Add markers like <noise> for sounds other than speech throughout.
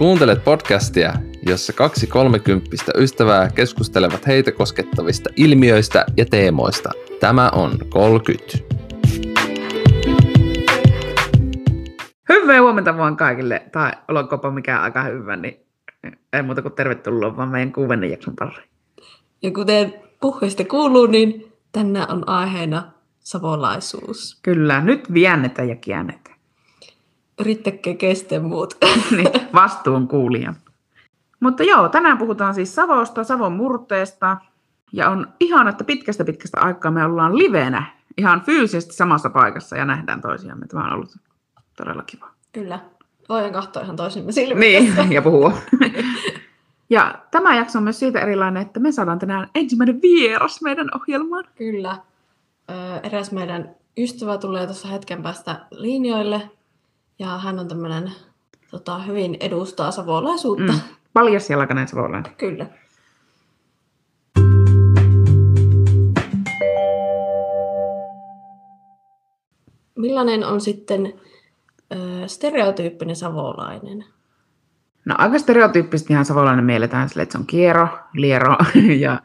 Kuuntelet podcastia, jossa kaksi kolmekymppistä ystävää keskustelevat heitä koskettavista ilmiöistä ja teemoista. Tämä on 30. Hyvää huomenta vaan kaikille, tai olkoonpa mikä aika hyvä, niin ei muuta kuin tervetuloa vaan meidän kuudennen jakson pariin. Ja kuten puheesta kuuluu, niin tänään on aiheena savolaisuus. Kyllä, nyt viennetään ja käännetään. Yrittäkää kestä muut. <laughs> niin, vastuun kuulija. Mutta joo, tänään puhutaan siis Savosta, Savon murteesta. Ja on ihan, että pitkästä pitkästä aikaa me ollaan livenä ihan fyysisesti samassa paikassa ja nähdään toisiamme. Tämä on ollut todella kiva. Kyllä. Voidaan katsoa ihan toisimme silmiin. Niin, ja puhua. <laughs> ja tämä jakso on myös siitä erilainen, että me saadaan tänään ensimmäinen vieras meidän ohjelmaan. Kyllä. Ö, eräs meidän ystävä tulee tuossa hetken päästä linjoille. Ja hän on tämmöinen, tota, hyvin edustaa savolaisuutta. Mm. Paljas jalkainen savolainen. Kyllä. Millainen on sitten ö, stereotyyppinen savolainen? No aika stereotyyppisesti ihan savolainen mielletään sille, että se on kiero, liero <laughs> ja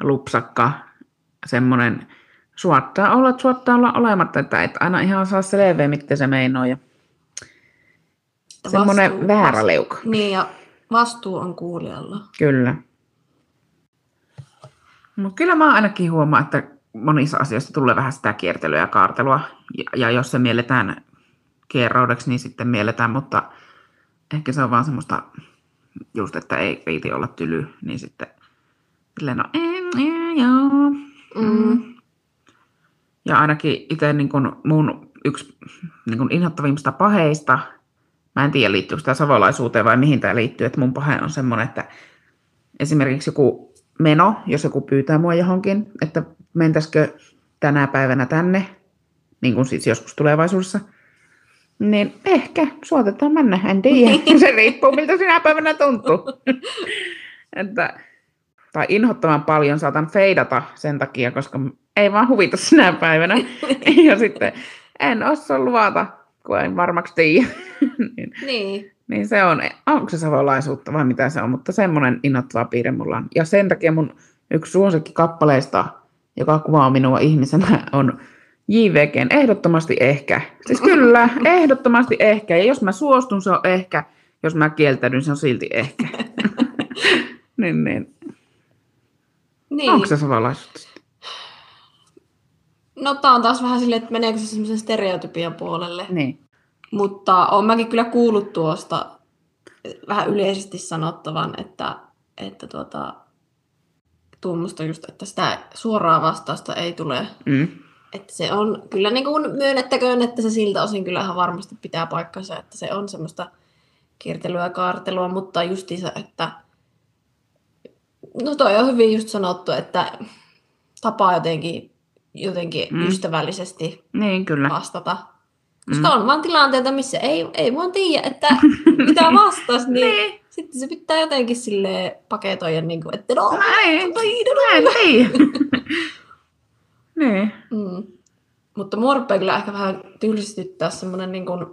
lupsakka. Semmoinen suottaa olla, suottaa olla olematta, että et aina ihan saa selveä, mitä se meinoo. Ja semmoinen Vastuu- väärä leuka. Niin, ja vastuu on kuulijalla. Kyllä. Mutta kyllä mä ainakin huomaan, että monissa asioissa tulee vähän sitä kiertelyä ja kaartelua. Ja, ja jos se mielletään kierroudeksi, niin sitten mielletään, mutta ehkä se on vaan semmoista just, että ei viiti olla tyly, niin sitten silleen, no ei, ei, joo. Mm. Ja ainakin itse niin kun mun yksi niin kun inhottavimmista paheista, mä en tiedä liittyykö tämä savolaisuuteen vai mihin tämä liittyy, että mun pahe on semmoinen, että esimerkiksi joku meno, jos joku pyytää mua johonkin, että mentäisikö tänä päivänä tänne, niin kuin siis joskus tulevaisuudessa, niin ehkä suotetaan mennä, en tiedä. <laughs> Se riippuu, miltä sinä päivänä tuntuu. <laughs> että, tai inhottavan paljon saatan feidata sen takia, koska ei vaan huvita sinä päivänä. <laughs> ja sitten en osaa luvata, kun en varmaksi tiedä. <laughs> niin, Niin. niin se on, onko se savolaisuutta vai mitä se on, mutta semmoinen innoittava piirre mulla on. Ja sen takia mun yksi suosikki kappaleista, joka kuvaa minua ihmisenä, on JVGn ehdottomasti ehkä. Siis <laughs> kyllä, ehdottomasti ehkä. Ja jos mä suostun, se on ehkä. Jos mä kieltäydyn, se on silti ehkä. <laughs> niin, niin. niin. Onko se savolaisuutta? No tää on taas vähän silleen, että meneekö se semmoisen stereotypian puolelle. Niin. Mutta olen mäkin kyllä kuullut tuosta vähän yleisesti sanottavan, että, että tuota, tuommoista just, että sitä suoraa vastausta ei tule. Mm. Että se on kyllä niin kuin myönnettäköön, että se siltä osin kyllä ihan varmasti pitää paikkansa, että se on semmoista kiertelyä ja kaartelua, mutta justiinsa, että no toi on hyvin just sanottu, että tapaa jotenkin, jotenkin Mm. mm. ystävällisesti Niin, kyllä. vastata. Koska on vaan tilanteita, missä ei, ei vaan tiedä, että <laughs> mitä vastas, niin, Niin. sitten se pitää jotenkin sille paketoida, niin kuin, että no, Mä en, mä en tiedä. <laughs> <laughs> niin. Mm. Mutta mua rupeaa kyllä ehkä vähän tylsistyttää semmoinen, niin kuin,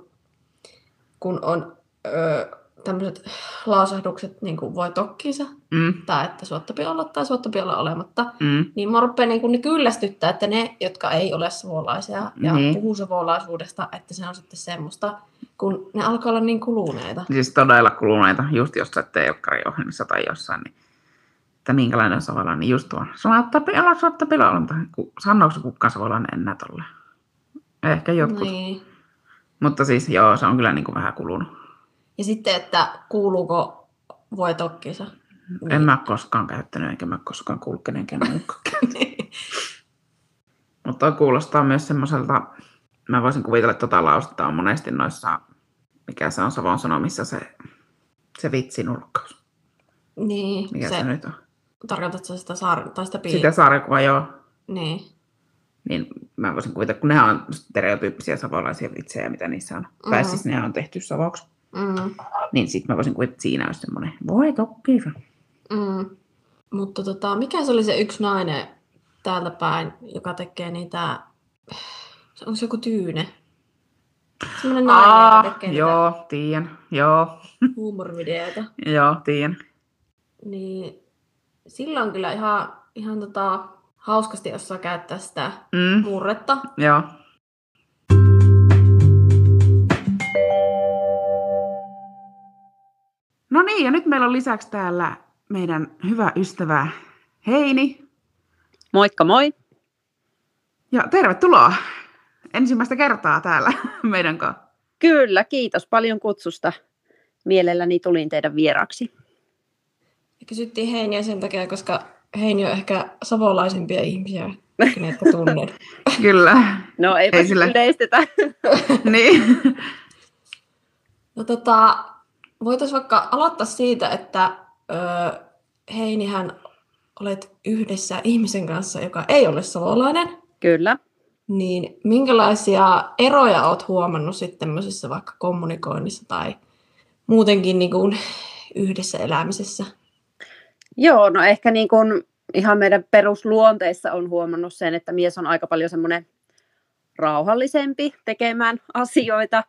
kun on öö, tämmöiset laasahdukset niin kuin voi tokkiinsa, Mm. tai että suottapi olla tai suottapi olla olematta, Mm. niin mua rupeaa niin kuin, ne kyllästyttää, että ne, jotka ei ole savolaisia ja Niin. puhuu savolaisuudesta, että se on sitten semmoista, kun ne alkaa olla niin kuluneita. Siis todella kuluneita, just jossain teokkariohjelmissa tai jossain, niin että minkälainen on savolainen, niin just tuon. Suotta pila, suotta pila, mutta ku- sanooko kukaan savolainen enää tolle? Ehkä jotkut. Niin. Niin. Mutta siis joo, se on kyllä niin kuin vähän kulunut. Ja sitten, että kuuluuko voi tokkinsa. Niin. En mä koskaan käyttänyt, enkä mä koskaan kuullut kenenkään. <laughs> Mutta kuulostaa myös semmoiselta, mä voisin kuvitella, että tota lausetta on monesti noissa, mikä se on Savon Sanomissa se, se vitsinurkkaus. niin, Mikä se, se, nyt on? tarkoitatko sitä, saar, tai sitä Sitä sarjakuvaa, joo. Niin. Niin mä voisin kuvitella, kun nehän on stereotyyppisiä savolaisia vitsejä, mitä niissä on. Mm. Tai siis ne on tehty savoksi. Mm, Niin sit mä voisin kuvitella, että siinä olisi semmoinen, voi toki. mm. Mutta tota, mikä se oli se yksi nainen täältä päin, joka tekee niitä, onko se joku tyyne? Semmoinen nainen, Aa, joka tekee joo, tiedän. Joo, niitä huumorivideoita. <laughs> joo, tiedän. Niin silloin kyllä ihan, ihan tota, hauskasti osaa käyttää sitä Mm, murretta. joo. No niin, ja nyt meillä on lisäksi täällä meidän hyvä ystävä Heini. Moikka moi! Ja tervetuloa ensimmäistä kertaa täällä <laughs> meidän kanssa. Kyllä, kiitos paljon kutsusta. Mielelläni tulin teidän vieraksi. Ja kysyttiin Heiniä sen takia, koska Heini on ehkä savolaisimpia ihmisiä, kenet tunnen. <laughs> Kyllä. No eipä Ei Ei sillä- yleistetä. <laughs> niin. No tota, voitaisiin vaikka aloittaa siitä, että ö, Heinihän olet yhdessä ihmisen kanssa, joka ei ole savolainen. Kyllä. Niin minkälaisia eroja olet huomannut sitten tämmöisessä vaikka kommunikoinnissa tai muutenkin niin kuin yhdessä elämisessä? Joo, no ehkä niin kuin ihan meidän perusluonteissa on huomannut sen, että mies on aika paljon semmoinen rauhallisempi tekemään asioita.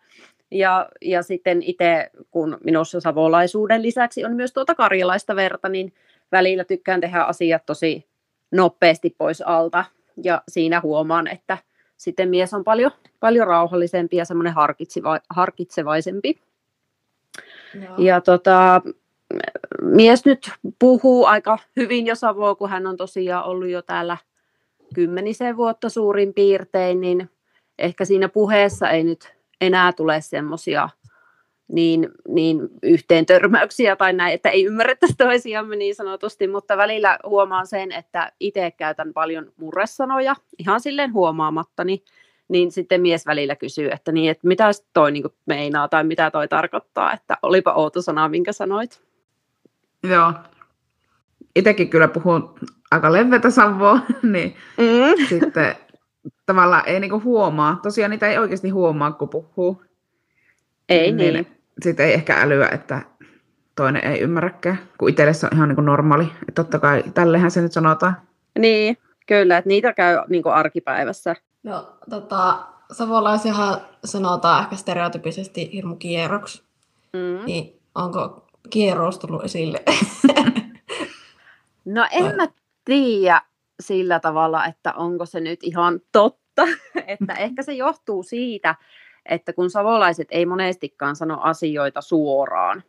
Ja, ja sitten itse, kun minussa savolaisuuden lisäksi on myös tuota karjalaista verta, niin välillä tykkään tehdä asiat tosi nopeasti pois alta. Ja siinä huomaan, että sitten mies on paljon, paljon rauhallisempi ja semmoinen harkitseva, harkitsevaisempi. Joo. Ja tota, mies nyt puhuu aika hyvin jo Savoa, kun hän on tosiaan ollut jo täällä kymmenisen vuotta suurin piirtein, niin ehkä siinä puheessa ei nyt enää tule semmoisia niin, niin yhteen törmäyksiä tai näin, että ei ymmärrettäisi toisiamme niin sanotusti, mutta välillä huomaan sen, että itse käytän paljon murresanoja, ihan silleen huomaamattani, niin sitten mies välillä kysyy, että, niin, että mitä toi niin meinaa tai mitä toi tarkoittaa, että olipa outo sana, minkä sanoit. Joo. Itekin kyllä puhun aika leveätä savoa, <laughs> niin Mm. sitten tavallaan ei niinku huomaa. Tosiaan niitä ei oikeasti huomaa, kun puhuu. Ei niin. Sitten ei ehkä älyä, että toinen ei ymmärräkään, kun itselle se on ihan niinku normaali. Että totta kai tällehän se nyt sanotaan. Niin, kyllä, että niitä käy niin arkipäivässä. No, tota, savolaisiahan sanotaan ehkä stereotypisesti hirmu kierroksi. Mm. Niin onko kierros tullut esille? <laughs> No en mä tiedä sillä tavalla, että onko se nyt ihan totta, <laughs> että ehkä se johtuu siitä, että kun savolaiset ei monestikaan sano asioita suoraan,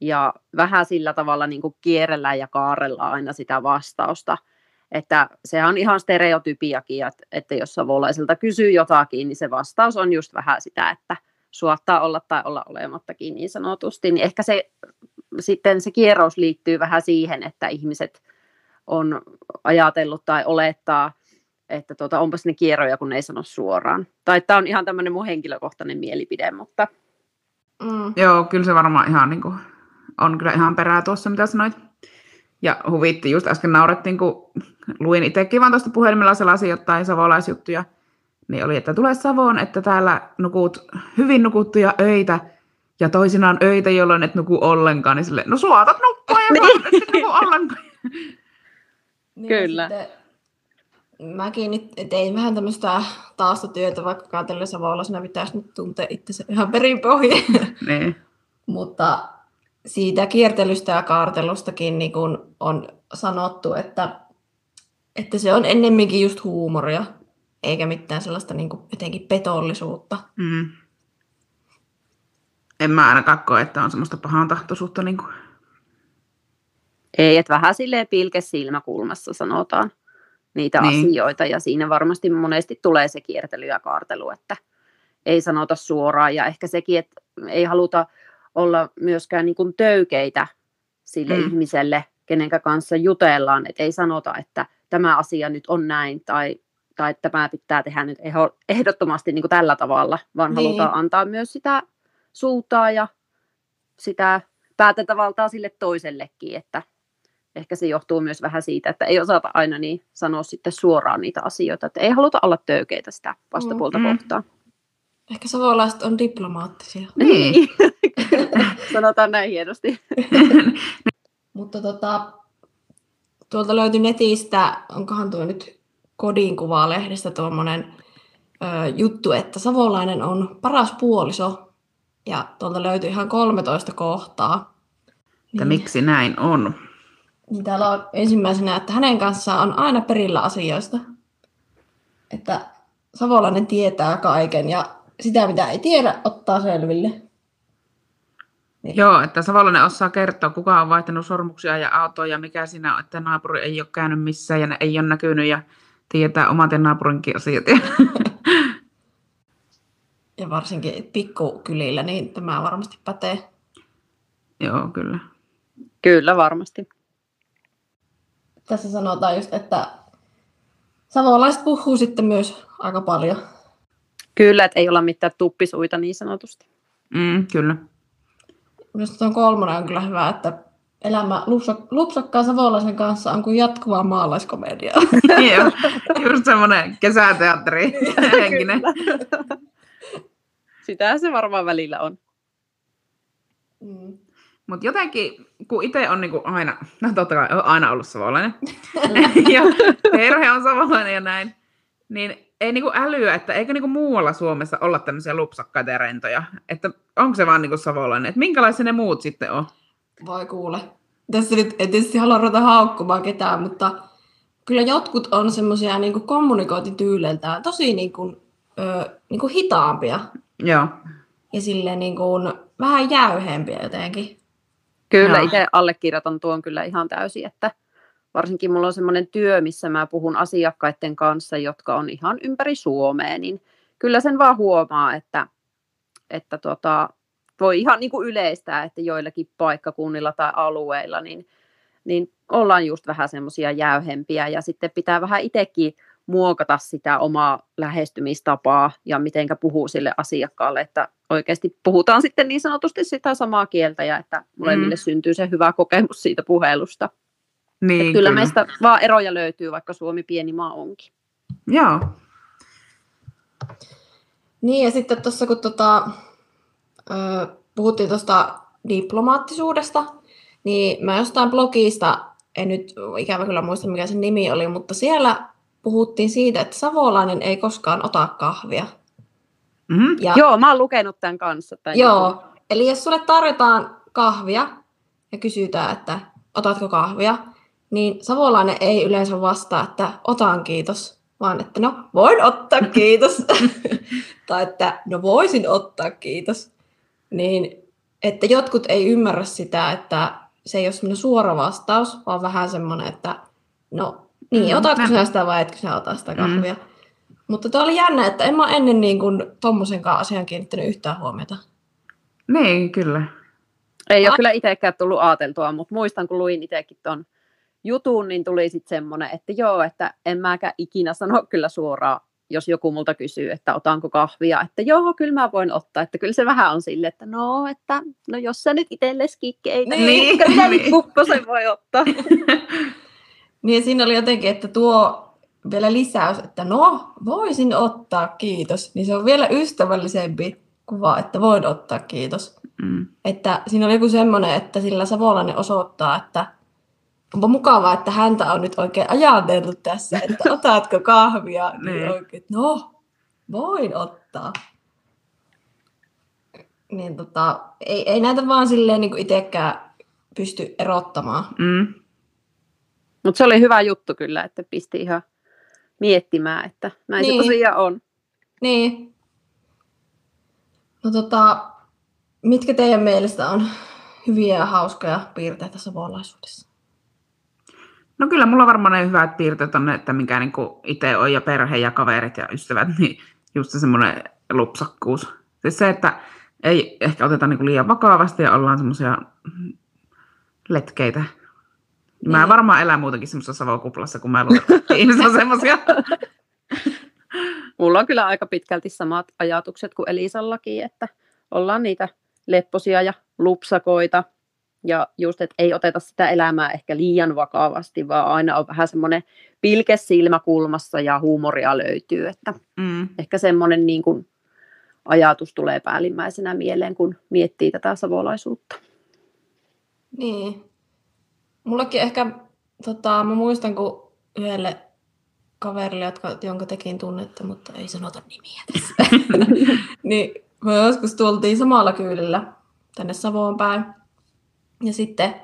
ja vähän sillä tavalla niin kuin kierrellään ja kaarellaan aina sitä vastausta, että sehän on ihan stereotypiakin, että, että jos savolaiselta kysyy jotakin, niin se vastaus on just vähän sitä, että suottaa olla tai olla olemattakin niin sanotusti, niin ehkä se sitten se kierros liittyy vähän siihen, että ihmiset on ajatellut tai olettaa, että tuota, onpas ne kierroja, kun ne ei sano suoraan. Tai tämä on ihan tämmöinen mun henkilökohtainen mielipide, mutta mm. Joo, kyllä se varmaan ihan niinku, on kyllä ihan perää tuossa, mitä sanoit. Ja huvitti, just äsken naurettiin, kun luin itsekin vaan tuosta puhelimella sellaisia jotain savolaisjuttuja, niin oli, että tule Savoon, että täällä nukut hyvin nukuttuja öitä, ja toisinaan öitä, jolloin et nuku ollenkaan, niin sille, no suotat nukkua ja <laughs> suotat, et sit nuku ollenkaan. Niin Kyllä. Sitten, mäkin nyt tein vähän tämmöistä taustatyötä, vaikka katsellen savolaisena pitäisi nyt tuntea itsensä ihan perinpohjin. <laughs> niin. Mutta siitä kiertelystä ja kaartelustakin niin kun on sanottu, että, että se on ennemminkin just huumoria, eikä mitään sellaista niin kuin jotenkin petollisuutta. Mm. En mä ainakaan koe, että on semmoista pahan tahtoisuutta. Niin kuin. Ei, että vähän silleen pilke silmäkulmassa sanotaan niitä Niin. asioita, ja siinä varmasti monesti tulee se kiertely ja kaartelu, että ei sanota suoraan, ja ehkä sekin, että ei haluta olla myöskään niin kuin töykeitä sille Mm. ihmiselle, kenenkä kanssa jutellaan, että ei sanota, että tämä asia nyt on näin, tai, tai että tämä pitää tehdä nyt ehdottomasti niin kuin tällä tavalla, vaan Niin. niin. halutaan antaa myös sitä suuntaa ja sitä päätäntävaltaa sille toisellekin, että ehkä se johtuu myös vähän siitä, että ei osata aina niin sanoa sitten suoraan niitä asioita, että ei haluta olla töykeitä sitä vastapuolta Mm. mm. kohtaan. Ehkä savolaiset on diplomaattisia. Niin. Kyllä, <laughs> Sanotaan näin hienosti. <laughs> Mutta tota, tuolta löytyi netistä, onkohan tuo nyt Kodin kuvalehdestä tuommoinen ö, juttu, että savolainen on paras puoliso. Ja tuolta löytyi ihan 13 kohtaa. Että miksi näin on? Niin täällä on ensimmäisenä, että hänen kanssaan on aina perillä asioista. Että savolainen tietää kaiken ja sitä, mitä ei tiedä, ottaa selville. Niin. Joo, että Savolainen osaa kertoa, kuka on vaihtanut sormuksia ja autoja, mikä siinä on, että naapuri ei ole käynyt missään ja ne ei ole näkynyt ja tietää omat ja naapurinkin asiat. <laughs> Ja varsinkin pikkukylillä, niin tämä varmasti pätee. Joo, kyllä. Kyllä, varmasti. Tässä sanotaan just, että savolaiset puhuu sitten myös aika paljon. Kyllä, että ei olla mitään tuppisuita niin sanotusti. Mm, kyllä. Minusta tuon kolmonen on kyllä hyvä, että elämä lupsakkaan savolaisen kanssa on kuin jatkuvaa maalaiskomedia. <laughs> Joo, just semmoinen kesäteatteri <laughs> henkinen. Sitähän se varmaan välillä on. Mm. Mutta jotenkin, kun itse on niinku aina, no totta kai on aina ollut savolainen, <laughs> ja perhe on savolainen ja näin, niin ei niinku älyä, että eikö niinku muualla Suomessa olla tämmöisiä lupsakkaita ja rentoja. Että onko se vaan niinku savolainen, että minkälaisia ne muut sitten on? Voi kuule. Tässä nyt en tietysti halua ruveta haukkumaan ketään, mutta kyllä jotkut on semmoisia niinku kommunikointityyleltään tosi niinku, ö, niinku hitaampia. Joo. Ja silleen niinku vähän jäyheempiä jotenkin. Kyllä, itse allekirjoitan tuon kyllä ihan täysin, että varsinkin mulla on semmoinen työ, missä mä puhun asiakkaiden kanssa, jotka on ihan ympäri Suomea, niin kyllä sen vaan huomaa, että, että tota, voi ihan niin kuin yleistää, että joillakin paikkakunnilla tai alueilla, niin, niin ollaan just vähän semmoisia jäyhempiä ja sitten pitää vähän itsekin muokata sitä omaa lähestymistapaa ja mitenkä puhuu sille asiakkaalle, että oikeasti puhutaan sitten niin sanotusti sitä samaa kieltä ja että molemmille mm. syntyy se hyvä kokemus siitä puhelusta. Niin, kyllä, kyllä meistä vaan eroja löytyy, vaikka Suomi pieni maa onkin. Joo. Niin, ja sitten tuossa kun tota, ö, puhuttiin tuosta diplomaattisuudesta, niin mä jostain blogista, en nyt ikävä kyllä muista mikä sen nimi oli, mutta siellä puhuttiin siitä, että savolainen ei koskaan ota kahvia. Mm-hmm. Ja, joo, mä oon lukenut tämän kanssa. Tämän joo, joku. eli jos sulle tarjotaan kahvia ja kysytään, että otatko kahvia, niin savolainen ei yleensä vastaa, että otan kiitos, vaan että no voin ottaa kiitos. <laughs> tai että no voisin ottaa kiitos. Niin, että jotkut ei ymmärrä sitä, että se ei ole semmoinen suora vastaus, vaan vähän semmoinen, että no niin, mm, otatko sinä sitä vai etkö sinä ota sitä kahvia. Mm. Mutta tämä oli jännä, että en mä ennen niin kuin tommosenkaan asian kiinnittänyt yhtään huomiota. Niin, kyllä. Ei ole kyllä itsekään tullut ajateltua, mutta muistan, kun luin itsekin tuon jutun, niin tuli sitten semmoinen, että joo, että en mäkään ikinä sano kyllä suoraan, jos joku multa kysyy, että otanko kahvia, että joo, kyllä mä voin ottaa, että kyllä se vähän on sille, että no, että no jos sä nyt itsellesi kikkeitä, niin, niin kyllä niin. kukkosen voi ottaa. niin siinä oli jotenkin, että tuo vielä lisäys, että no, voisin ottaa kiitos, niin se on vielä ystävällisempi kuva, että voin ottaa kiitos. Mm. Että siinä oli joku semmoinen, että sillä savolainen osoittaa, että onpa mukavaa, että häntä on nyt oikein ajateltu tässä, että <laughs> otatko kahvia, niin, niin oikein, no, voin ottaa. Niin tota, ei, ei näitä vaan silleen niin itsekään pysty erottamaan. Mm. Mutta se oli hyvä juttu kyllä, että pisti ihan miettimään, että näin niin. se tosiaan on. Niin. No tota, mitkä teidän mielestä on hyviä ja hauskoja piirteitä savolaisuudessa? No kyllä mulla varmaan ne hyvät piirteet on, että mikä niin itse on ja perhe ja kaverit ja ystävät, <laughs> niin just semmoinen lupsakkuus. Siis se, että ei ehkä oteta niin liian vakavasti ja ollaan semmoisia letkeitä. Mä niin. varmaan elän muutenkin semmoisessa savokuplassa, kun mä luulen, että ihmiset on semmoisia. <laughs> Mulla on kyllä aika pitkälti samat ajatukset kuin Elisallakin, että ollaan niitä lepposia ja lupsakoita, ja just, että ei oteta sitä elämää ehkä liian vakavasti, vaan aina on vähän semmoinen pilke silmäkulmassa ja huumoria löytyy. Että mm. Ehkä semmoinen niin kuin ajatus tulee päällimmäisenä mieleen, kun miettii tätä savolaisuutta. Niin. Mullakin ehkä, tota, mä muistan, kun yhdelle kaverille, jotka, jonka tekin tunnette, mutta ei sanota nimiä tässä. <laughs> niin me joskus tultiin samalla kyydillä tänne Savoon päin. Ja sitten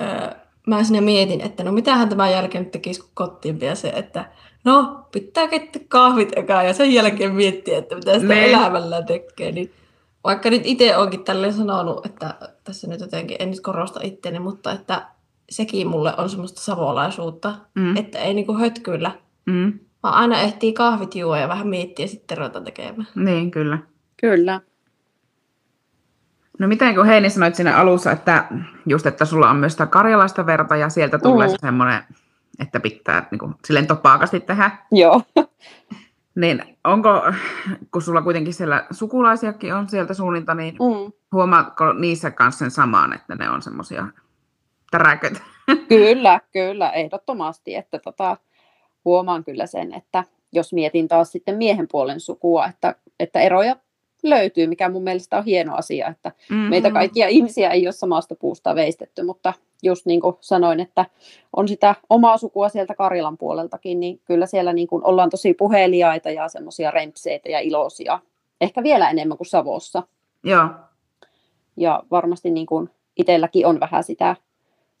öö, mä sinne mietin, että no mitähän tämän jälkeen nyt tekisi, kun kotiin pääsee, että no pitää keittää kahvit eka ja sen jälkeen miettiä, että mitä sitä Niin. elämällä tekee. Niin vaikka nyt itse onkin tälleen sanonut, että tässä nyt jotenkin en nyt korosta itseäni, mutta että sekin mulle on semmoista savolaisuutta, Mm. että ei niinku hötkyillä, Mm. vaan aina ehtii kahvit juo ja vähän miettiä ja sitten ruveta tekemään. Niin, kyllä. Kyllä. No miten kun Heini sanoit siinä alussa, että just, että sulla on myös sitä karjalaista verta ja sieltä tulee mm. semmoinen, että pitää niin kuin, silleen topaakasti tehdä, Joo. <laughs> niin onko, kun sulla kuitenkin siellä sukulaisiakin on sieltä suunnilta, niin Mm. huomaatko niissä kanssa sen samaan, että ne on semmoisia täräköitä? <laughs> Kyllä, kyllä, ehdottomasti. Että tota, huomaan kyllä sen, että jos mietin taas sitten miehen puolen sukua, että, että eroja löytyy, mikä mun mielestä on hieno asia, että Mm. meitä kaikkia ihmisiä ei ole samasta puusta veistetty, mutta just niin kuin sanoin, että on sitä omaa sukua sieltä Karjalan puoleltakin, niin kyllä siellä niin kuin ollaan tosi puheliaita ja semmoisia rempseitä ja iloisia, ehkä vielä enemmän kuin Savossa. Joo, Ja varmasti niin kuin itselläkin on vähän sitä,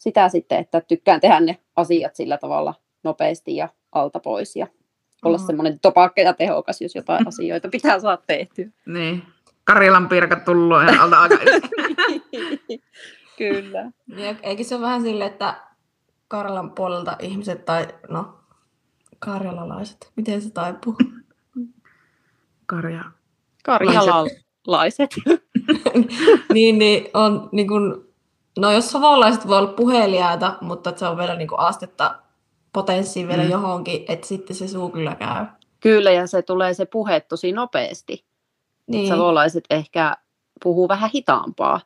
sitä sitten, että tykkään tehdä ne asiat sillä tavalla nopeasti ja alta pois ja olla Mm. semmoinen topakka ja tehokas, jos jotain <laughs> asioita pitää saada tehtyä. niin. Karjalan pirkat tullut ja alta aika <laughs> Kyllä. Ja eikö se ole vähän silleen, että Karjalan puolelta ihmiset tai no, karjalalaiset, miten se taipuu? <laughs> Karja. Karjalalaiset. niin, niin on niin kuin, no jos savolaiset voi olla puheliaita, mutta se on vielä niin kuin astetta potenssiin vielä Mm. johonkin, että sitten se suu kyllä käy. Kyllä, ja se tulee se puhe tosi nopeasti. Niin. Savolaiset ehkä puhuu vähän hitaampaa.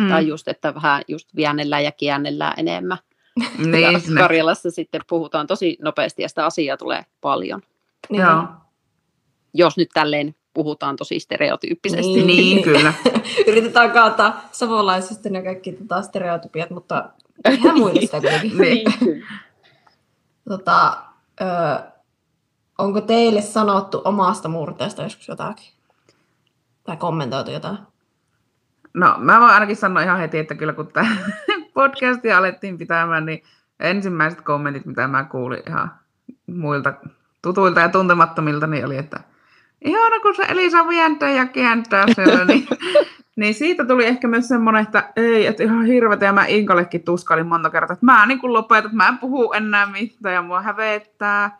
Mm. Tai just, että vähän just viennellään ja kiännellään enemmän. niin. Karjalassa sitten puhutaan tosi nopeasti ja sitä asiaa tulee paljon. niin. Joo. Jos nyt tälleen puhutaan tosi stereotyyppisesti. Niin. Niin, <laughs> kyllä. Yritetään kaataa savolaisista ne kaikki tota, stereotypiat, mutta ihan muille sitä kuitenkin. <laughs> Niin. kyllä. Tota, ö, onko teille sanottu omasta murteesta joskus jotakin? Tai kommentoitu jotain? No, mä voin ainakin sanoa ihan heti, että kyllä kun tämä <laughs> podcastia alettiin pitämään, niin ensimmäiset kommentit, mitä mä kuulin ihan muilta tutuilta ja tuntemattomilta, niin oli, että ihana kun se Elisa vientää ja kääntää siellä, niin, <laughs> niin siitä tuli ehkä myös semmoinen, että ei, että ihan hirvetä, ja mä Inkallekin tuskailin monta kertaa, että mä niin kuin lopetan, että mä en puhu enää mitään, ja mua hävettää,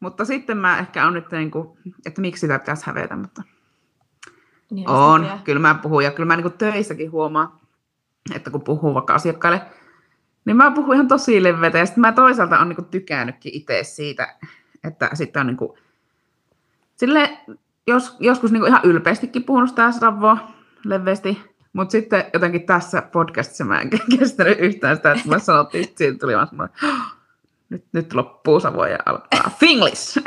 mutta sitten mä ehkä on nyt niin kuin, että miksi sitä pitäisi hävetä, mutta Niin, on, sitä kyllä mä puhun ja kyllä mä niin töissäkin huomaan, että kun puhuu vaikka asiakkaille, niin mä puhun ihan tosi leveätä ja sitten mä toisaalta on niin tykännytkin itse siitä, että sitten on niin kuin, sille, jos, joskus niin ihan ylpeästikin puhunut sitä Savoa leveästi, mutta sitten jotenkin tässä podcastissa mä en kestänyt yhtään sitä, että mulle sanottiin, että siitä tuli vaan semmoinen, nyt, nyt loppuu Savo ja alkaa Finglish. <laughs>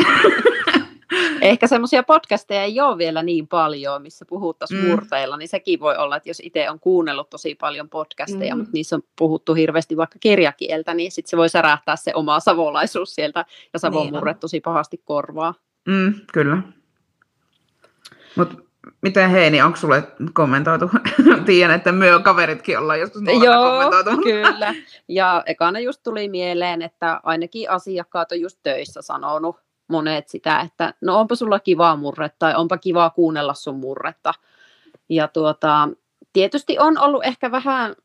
Ehkä semmoisia podcasteja ei ole vielä niin paljon, missä puhuttaisiin Mm. murteilla, niin sekin voi olla, että jos itse on kuunnellut tosi paljon podcasteja, Mm. mutta niissä on puhuttu hirveästi vaikka kirjakieltä, niin sitten se voi särähtää se oma savolaisuus sieltä ja savon Niin murre tosi pahasti korvaa. Mm, kyllä. Mutta miten Heini, onko sulle kommentoitu? <laughs> Tiedän, että myö kaveritkin ollaan joskus kommentoitu. kyllä. <laughs> Ja ekana just tuli mieleen, että ainakin asiakkaat on just töissä sanonut monet sitä, että no onpa sulla kivaa murre tai onpa kivaa kuunnella sun murretta. Ja tuota, tietysti on ollut ehkä vähän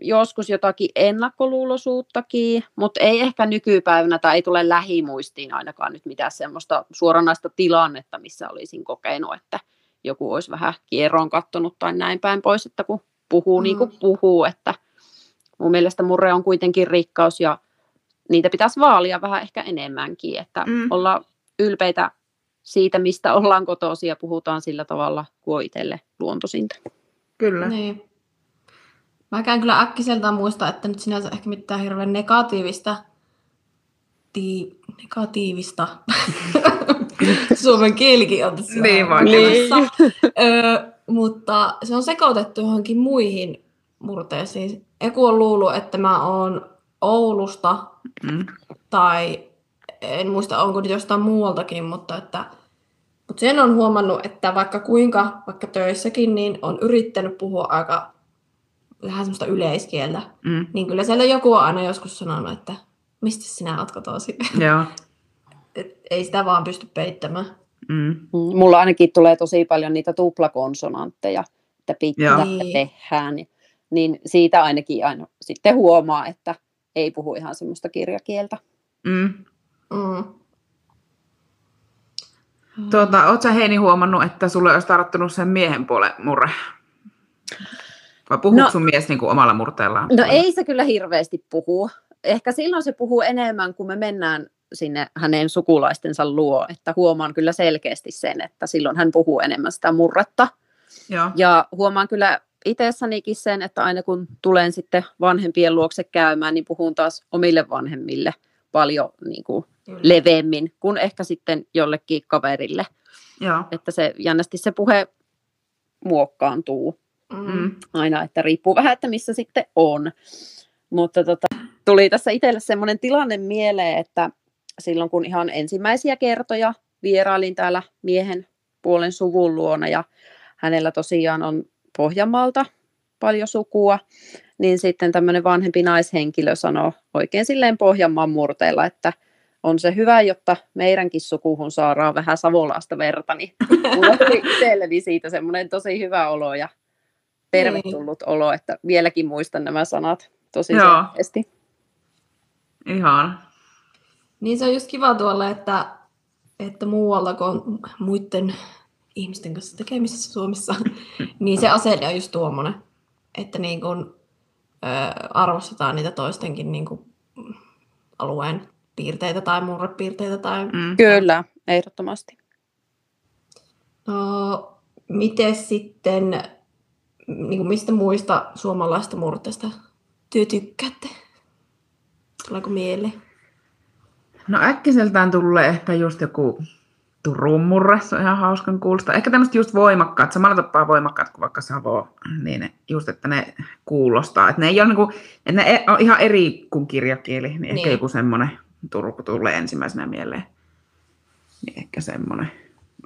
joskus jotakin ennakkoluuloisuuttakin, mutta ei ehkä nykypäivänä tai ei tule lähimuistiin ainakaan nyt mitään semmoista suoranaista tilannetta, missä olisin kokenut, että joku olisi vähän kierroon kattonut tai näin päin pois, että kun puhuu mm. niin kuin puhuu, että mun mielestä murre on kuitenkin rikkaus ja niitä pitäisi vaalia vähän ehkä enemmänkin, että Mm. mm. olla ylpeitä siitä, mistä ollaan kotoisin ja puhutaan sillä tavalla kuin on itselle luontoisinta. Kyllä. Niin. Mäkään kyllä äkkiseltään muista, että nyt sinänsä ehkä mitään hirveän negatiivista, tii, negatiivista, <laughs> suomen kielikin on tässä Niin, vaikeuksissa. Öö, <laughs> mutta se on sekoitettu johonkin muihin murteisiin. Joku on luullut, että mä oon Oulusta Mm. tai en muista onko nyt jostain muualtakin, mutta että mutta sen on huomannut, että vaikka kuinka, vaikka töissäkin, niin on yrittänyt puhua aika vähän semmoista yleiskieltä, Mm. niin kyllä siellä joku on aina joskus sanonut, että mistä sinä oot kotoisin. <laughs> Joo. Et ei sitä vaan pysty peittämään. Mm. Mm, Mulla ainakin tulee tosi paljon niitä tuplakonsonantteja, että pitää Niin. tehdään. Niin siitä ainakin aina sitten huomaa, että ei puhu ihan semmoista kirjakieltä. Mm. Mm. Tuota, oot sä Heini huomannut, että sulle olisi tarttunut sen miehen puolen murre? Vai puhuuko No- sun mies niin kuin omalla murteellaan? No ei se kyllä hirveästi puhu. Ehkä silloin se puhuu enemmän, kun me mennään sinne hänen sukulaistensa luo, että huomaan kyllä selkeästi sen, että silloin hän puhuu enemmän sitä murretta. Joo. Ja huomaan kyllä itsessänikin sen, että aina kun tulen sitten vanhempien luokse käymään, niin puhun taas omille vanhemmille paljon niin kuin Kyllä. leveämmin kuin ehkä sitten jollekin kaverille. Joo. Että se jännästi se puhe muokkaantuu Mm. Mm. aina, että riippuu vähän, että missä sitten on. Mutta tota, tuli tässä itselle semmoinen tilanne mieleen, että silloin kun ihan ensimmäisiä kertoja vierailin täällä miehen puolen suvun luona ja hänellä tosiaan on Pohjanmaalta paljon sukua, niin sitten tämmöinen vanhempi naishenkilö sanoi oikein silleen Pohjanmaan murteella, että on se hyvä, jotta meidänkin sukuhun saadaan vähän savolaista verta, niin mulla <laughs> tuli itselleni siitä semmoinen tosi hyvä olo ja tervetullut olo, että vieläkin muistan nämä sanat tosi Joo. selkeästi. Ihan. Niin se on just kiva tuolla, että, että muualla kuin muiden ihmisten kanssa tekemisissä Suomessa, <laughs> niin se asenne on just tuommoinen, että niin kun, ö, arvostetaan niitä toistenkin niin kun, alueen piirteitä tai murrepiirteitä. Tai... Mm. Kyllä, ehdottomasti. No, miten sitten, niin kuin mistä muista suomalaista murteista työ tykkäätte? Tuleeko mieleen? No äkkiseltään tulee ehkä just joku Turun murre, se on ihan hauskan kuulosta. Ehkä tämmöiset just voimakkaat, samalla tapaa voimakkaat kuin vaikka Savo, niin ne- just, että ne kuulostaa. Että ne ei ole, niinku, että ne e- on ihan eri kuin kirjakieli, niin, niin. ehkä joku semmoinen Turku tulee ensimmäisenä mieleen. Niin ehkä semmoinen.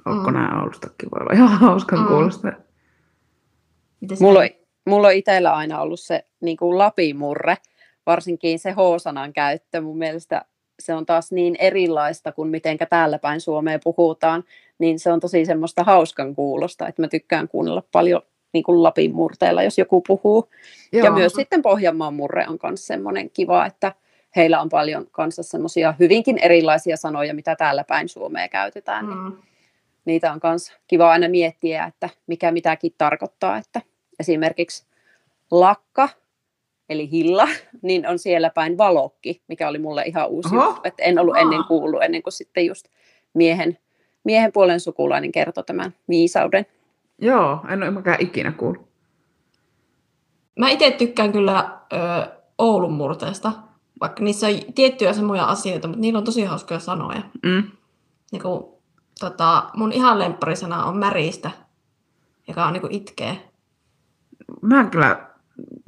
Onko Mm. nämä Oulustakin voi olla ihan hauskan mm. kuulosta. Miten Mulla on, mulla on itsellä aina ollut se niin kuin lapimurre, varsinkin se H-sanan käyttö. Mun mielestä se on taas niin erilaista kuin mitenkä täällä päin Suomeen puhutaan, niin se on tosi semmoista hauskan kuulosta, että mä tykkään kuunnella paljon niin kuin Lapin murteella, jos joku puhuu. Joo. Ja myös sitten Pohjanmaan murre on myös semmoinen kiva, että heillä on paljon kanssa semmoisia hyvinkin erilaisia sanoja, mitä täällä päin Suomea käytetään. Mm. Mm. Niitä on myös kiva aina miettiä, että mikä mitäkin tarkoittaa. Että esimerkiksi lakka, eli hilla, <laughs> niin on siellä päin valokki, mikä oli mulle ihan uusi Oho. juttu. Että en ollut ennen kuullut, ennen kuin sitten just miehen, miehen puolen sukulainen kertoi tämän viisauden. Joo, en ole mäkään ikinä kuullut. Mä itse tykkään kyllä ö, Oulun murteesta, vaikka niissä on tiettyjä samoja asioita, mutta niillä on tosi hauskoja sanoja. Mm. Niin kuin, tota, mun ihan lempparisana on märistä, joka on niin kuin itkee. Mä en kyllä,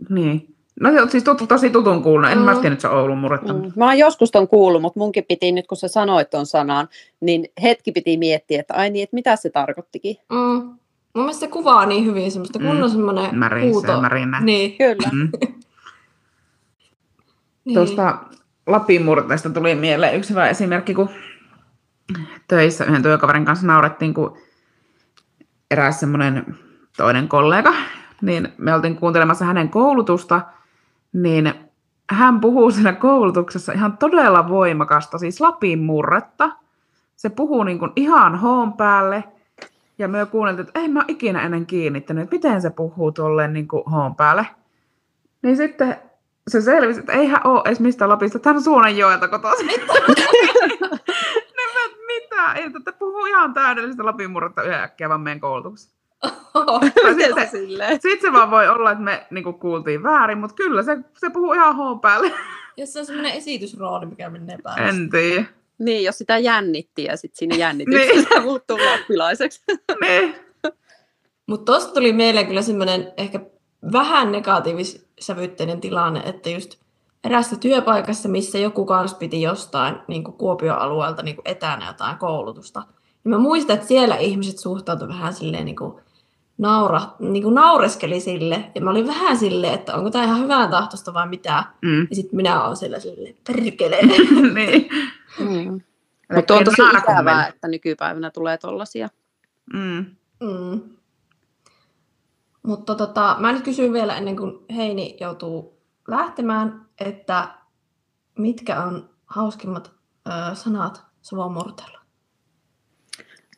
niin. No se on siis tut, tosi tutun kuullut. En Mm. mä tiennyt, että se on Oulun murretta. Mm. Mä oon joskus ton kuullut, mutta munkin piti nyt, kun sä sanoit ton sanan, niin hetki piti miettiä, että ai niin, että mitä se tarkoittikin. Mm. Mun mielestä se kuvaa niin hyvin semmoista Mm. kunnon semmoinen Märissä huuto. märinä. Niin, Kyllä. Mm. <laughs> niin. Tuosta Lapin murteesta tuli mieleen yksi hyvä esimerkki, kun töissä yhden työkaverin kanssa naurettiin, kun eräs semmoinen toinen kollega, niin me oltiin kuuntelemassa hänen koulutusta, niin hän puhuu siinä koulutuksessa ihan todella voimakasta, siis Lapin murretta. Se puhuu niin kuin ihan hoon päälle, ja me kuunneltiin, että ei mä ole ikinä ennen kiinnittänyt, että miten se puhuu tolleen niin kuin hoon päälle. Niin sitten se selvisi, että eihän ole edes mistä Lapista, että hän on Suonenjoelta kotoisin. <laughs> mä, mitä? Että puhuu ihan täydellistä Lapin murretta yhden vaan meidän koulutuksessa. <laughs> Miten se silleen? sitten se vaan voi olla, että me niinku kuultiin väärin, mutta kyllä se, se puhuu ihan hoon päälle. Jos se on semmoinen esitysrooli, mikä menee päälle. En tiedä. Niin, jos sitä jännitti ja sitten siinä <laughs> jännityksessä Niin. <laughs> muuttuu lappilaiseksi. Niin. Mutta tuosta tuli mieleen kyllä semmoinen ehkä vähän negatiivissävytteinen tilanne, että just erästä työpaikassa, missä joku kans piti jostain niin Kuopion alueelta niin etänä jotain koulutusta. Ja mä muistan, että siellä ihmiset suhtautuivat vähän silleen niin kuin naura, niin kuin naureskeli sille. Ja mä olin vähän silleen, että onko tämä ihan hyvää tahtosta vai mitä. Mm. Ja sitten minä olen siellä silleen, perkele. <laughs> niin. Mm. Mutta on tosi ikävää, että nykypäivänä tulee tollasia. Mm. Mm. Mutta tota, mä nyt kysyn vielä ennen kuin Heini joutuu lähtemään, että mitkä on hauskimmat ö, sanat Savon murteella?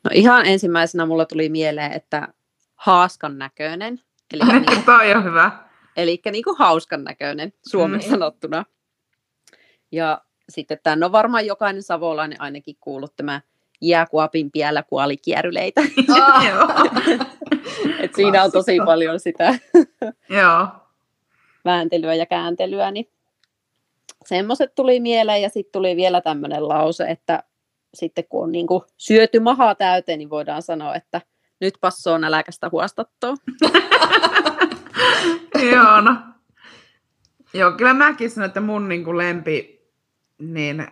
No ihan ensimmäisenä mulla tuli mieleen, että haaskan näköinen. Eli, <laughs> niin, Toi on hyvä. eli niin kuin hauskan näköinen suomeksi Mm. sanottuna. Ja sitten tämän on varmaan jokainen savolainen ainakin kuullut tämä jääkuapin piellä kuoli kierryleitä. <laughs> Et siinä on tosi paljon sitä <laughs> Joo. vääntelyä ja kääntelyä, niin semmoiset tuli mieleen ja sitten tuli vielä tämmöinen lause, että sitten kun on niin syöty mahaa täyteen, niin voidaan sanoa, että nyt passoo näläkästä huostattoa. Joo, <laughs> no. Joo, kyllä mäkin sanon, että mun niin kuin lempi, niin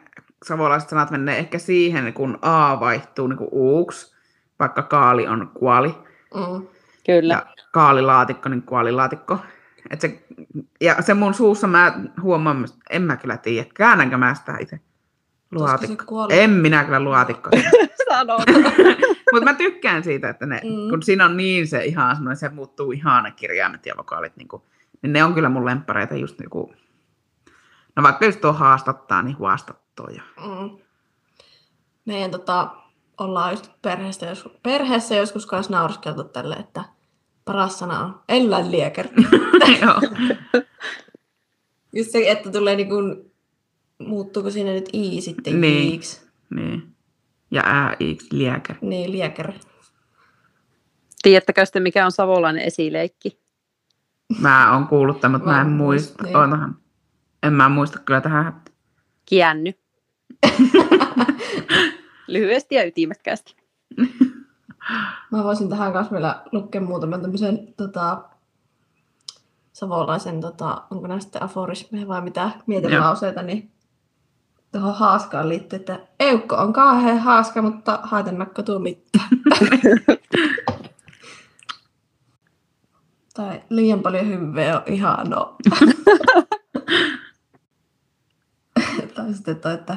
savolaiset sanat menee ehkä siihen, kun A vaihtuu niin kuin uuksi, vaikka kaali on kuoli, Mm. Kyllä. ja kaalilaatikko, niin kuolilaatikko. Et se, ja se mun suussa mä huomaan, en mä kyllä tiedä, käännänkö mä sitä itse. Luotikko. En minä kyllä luotikko. <laughs> <laughs> Mutta mä tykkään siitä, että ne, Mm. kun siinä on niin se ihan semmoinen, se muuttuu ihan ne kirjaimet ja vokaalit, niin, kuin, niin ne on kyllä mun lemppareita just niinku, no vaikka just tuo haastattaa, niin huastattoa. Ja, Mm. Meidän tota, ollaan just perheessä, jos, perheessä joskus kanssa nauriskeltu tälle, että paras sana on eläinlieker. <laughs> joo. just se, että tulee niin kuin, muuttuuko siinä nyt i sitten Niin. jiiksi. niin. Ja ää, iks, lieker. Niin, lieker. Tiedättekö sitten, mikä on savolainen esileikki? Mä oon kuullut tämän, mutta mä en Mä en muista. niin. Otahan. En mä muista kyllä tähän. Kiänny. <laughs> Lyhyesti ja ytimekkäästi. <laughs> Mä voisin tähän kanssa vielä lukea muutaman tämmöisen tota, savolaisen, tota, onko nämä sitten aforismeja vai mitä mietelauseita, niin tuohon haaskaan liittyy, että eukko on kauhean haaska, mutta haitannakko tuo mitään. <laughs> tai liian paljon hyvää on ihanaa. <laughs> tai sitten toi, että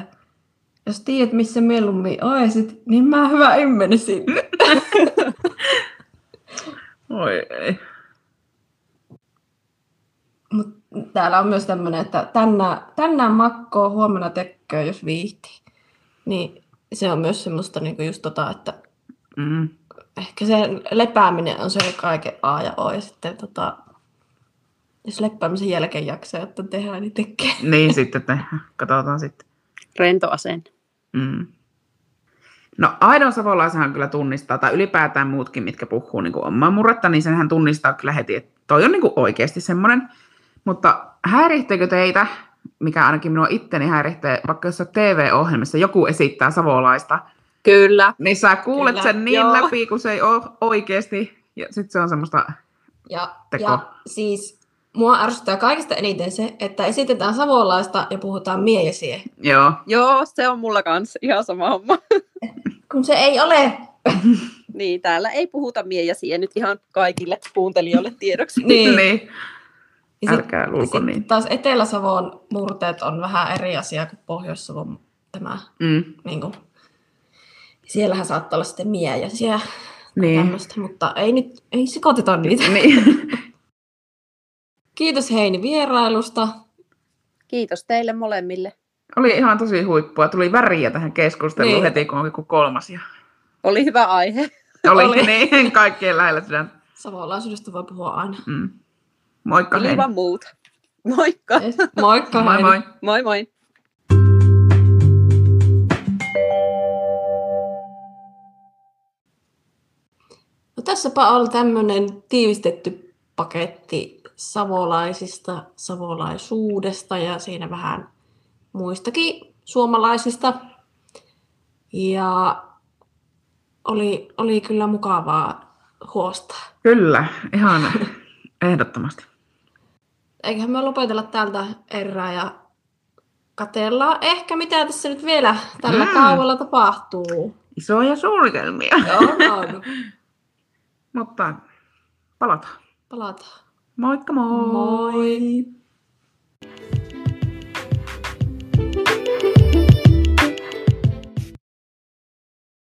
jos tiedät, missä mieluummin oisit, niin mä hyvä immeni sinne. <laughs> Oi ei. Mut täällä on myös tämmöinen, että tänään, tänään makkoo, huomenna tekköä, jos viihtii. Niin se on myös semmoista niinku just tota, että Mm. ehkä se lepääminen on se kaiken A ja O. Ja sitten tota, jos lepäämisen jälkeen jaksaa, että tehdään, niin tekee. <laughs> Niin sitten tehdään. Katsotaan sitten. Rento asenne. Mm. No aidon savolaisenhan kyllä tunnistaa, tai ylipäätään muutkin, mitkä puhuu niin omaa murretta, niin senhän tunnistaa kyllä heti, että toi on niin kuin oikeasti semmoinen. Mutta häirihteekö teitä, mikä ainakin minua itteni häiritsee, vaikka jos TV-ohjelmassa joku esittää savolaista, Kyllä. niin sä kuulet Kyllä, sen niin joo. läpi, kun se ei ole oikeasti, ja sitten se on semmoista, Ja, Teko. ja siis mua ärsyttää kaikista eniten se, että esitetään savolaista ja puhutaan mie ja sie. joo, Joo, se on mulla kanssa ihan sama homma. <laughs> Kun se ei ole. Niin, täällä ei puhuta mie ja siihen nyt ihan kaikille kuuntelijoille tiedoksi. Niin. niin. Ja sit- Älkää luulko sit niin. taas Etelä-Savon murteet on vähän eri asia kuin Pohjois-Savon tämä. Mm. Niin kuin, siellähän saattaa olla sitten mie ja sie Niin. tämmöistä, mutta ei nyt, ei sekoiteta niitä. niin. <laughs> Kiitos Heini vierailusta. Kiitos teille molemmille. Oli ihan tosi huippua. Tuli väriä tähän keskusteluun Niin. heti, kun oli kuin kolmas. Ja Oli hyvä aihe. oli, Oli. niin, kaikkien lähellä sydän. Savolaisuudesta voi puhua aina. Mm. Moikka hei. Ilman muuta. <laughs> Moikka. Moikka Moi moi. Moi moi. No tässäpä oli tämmöinen tiivistetty paketti savolaisista, savolaisuudesta ja siinä vähän muistakin suomalaisista. Ja oli, oli kyllä mukavaa huostaa. Kyllä, ihan ehdottomasti eiköhän me lopetella tältä erää ja katellaan ehkä mitä tässä nyt vielä tällä mm. kaavalla tapahtuu. Isoja suunnitelmia. <laughs> Mutta palataan. Palataan. Moikka moi! Moi!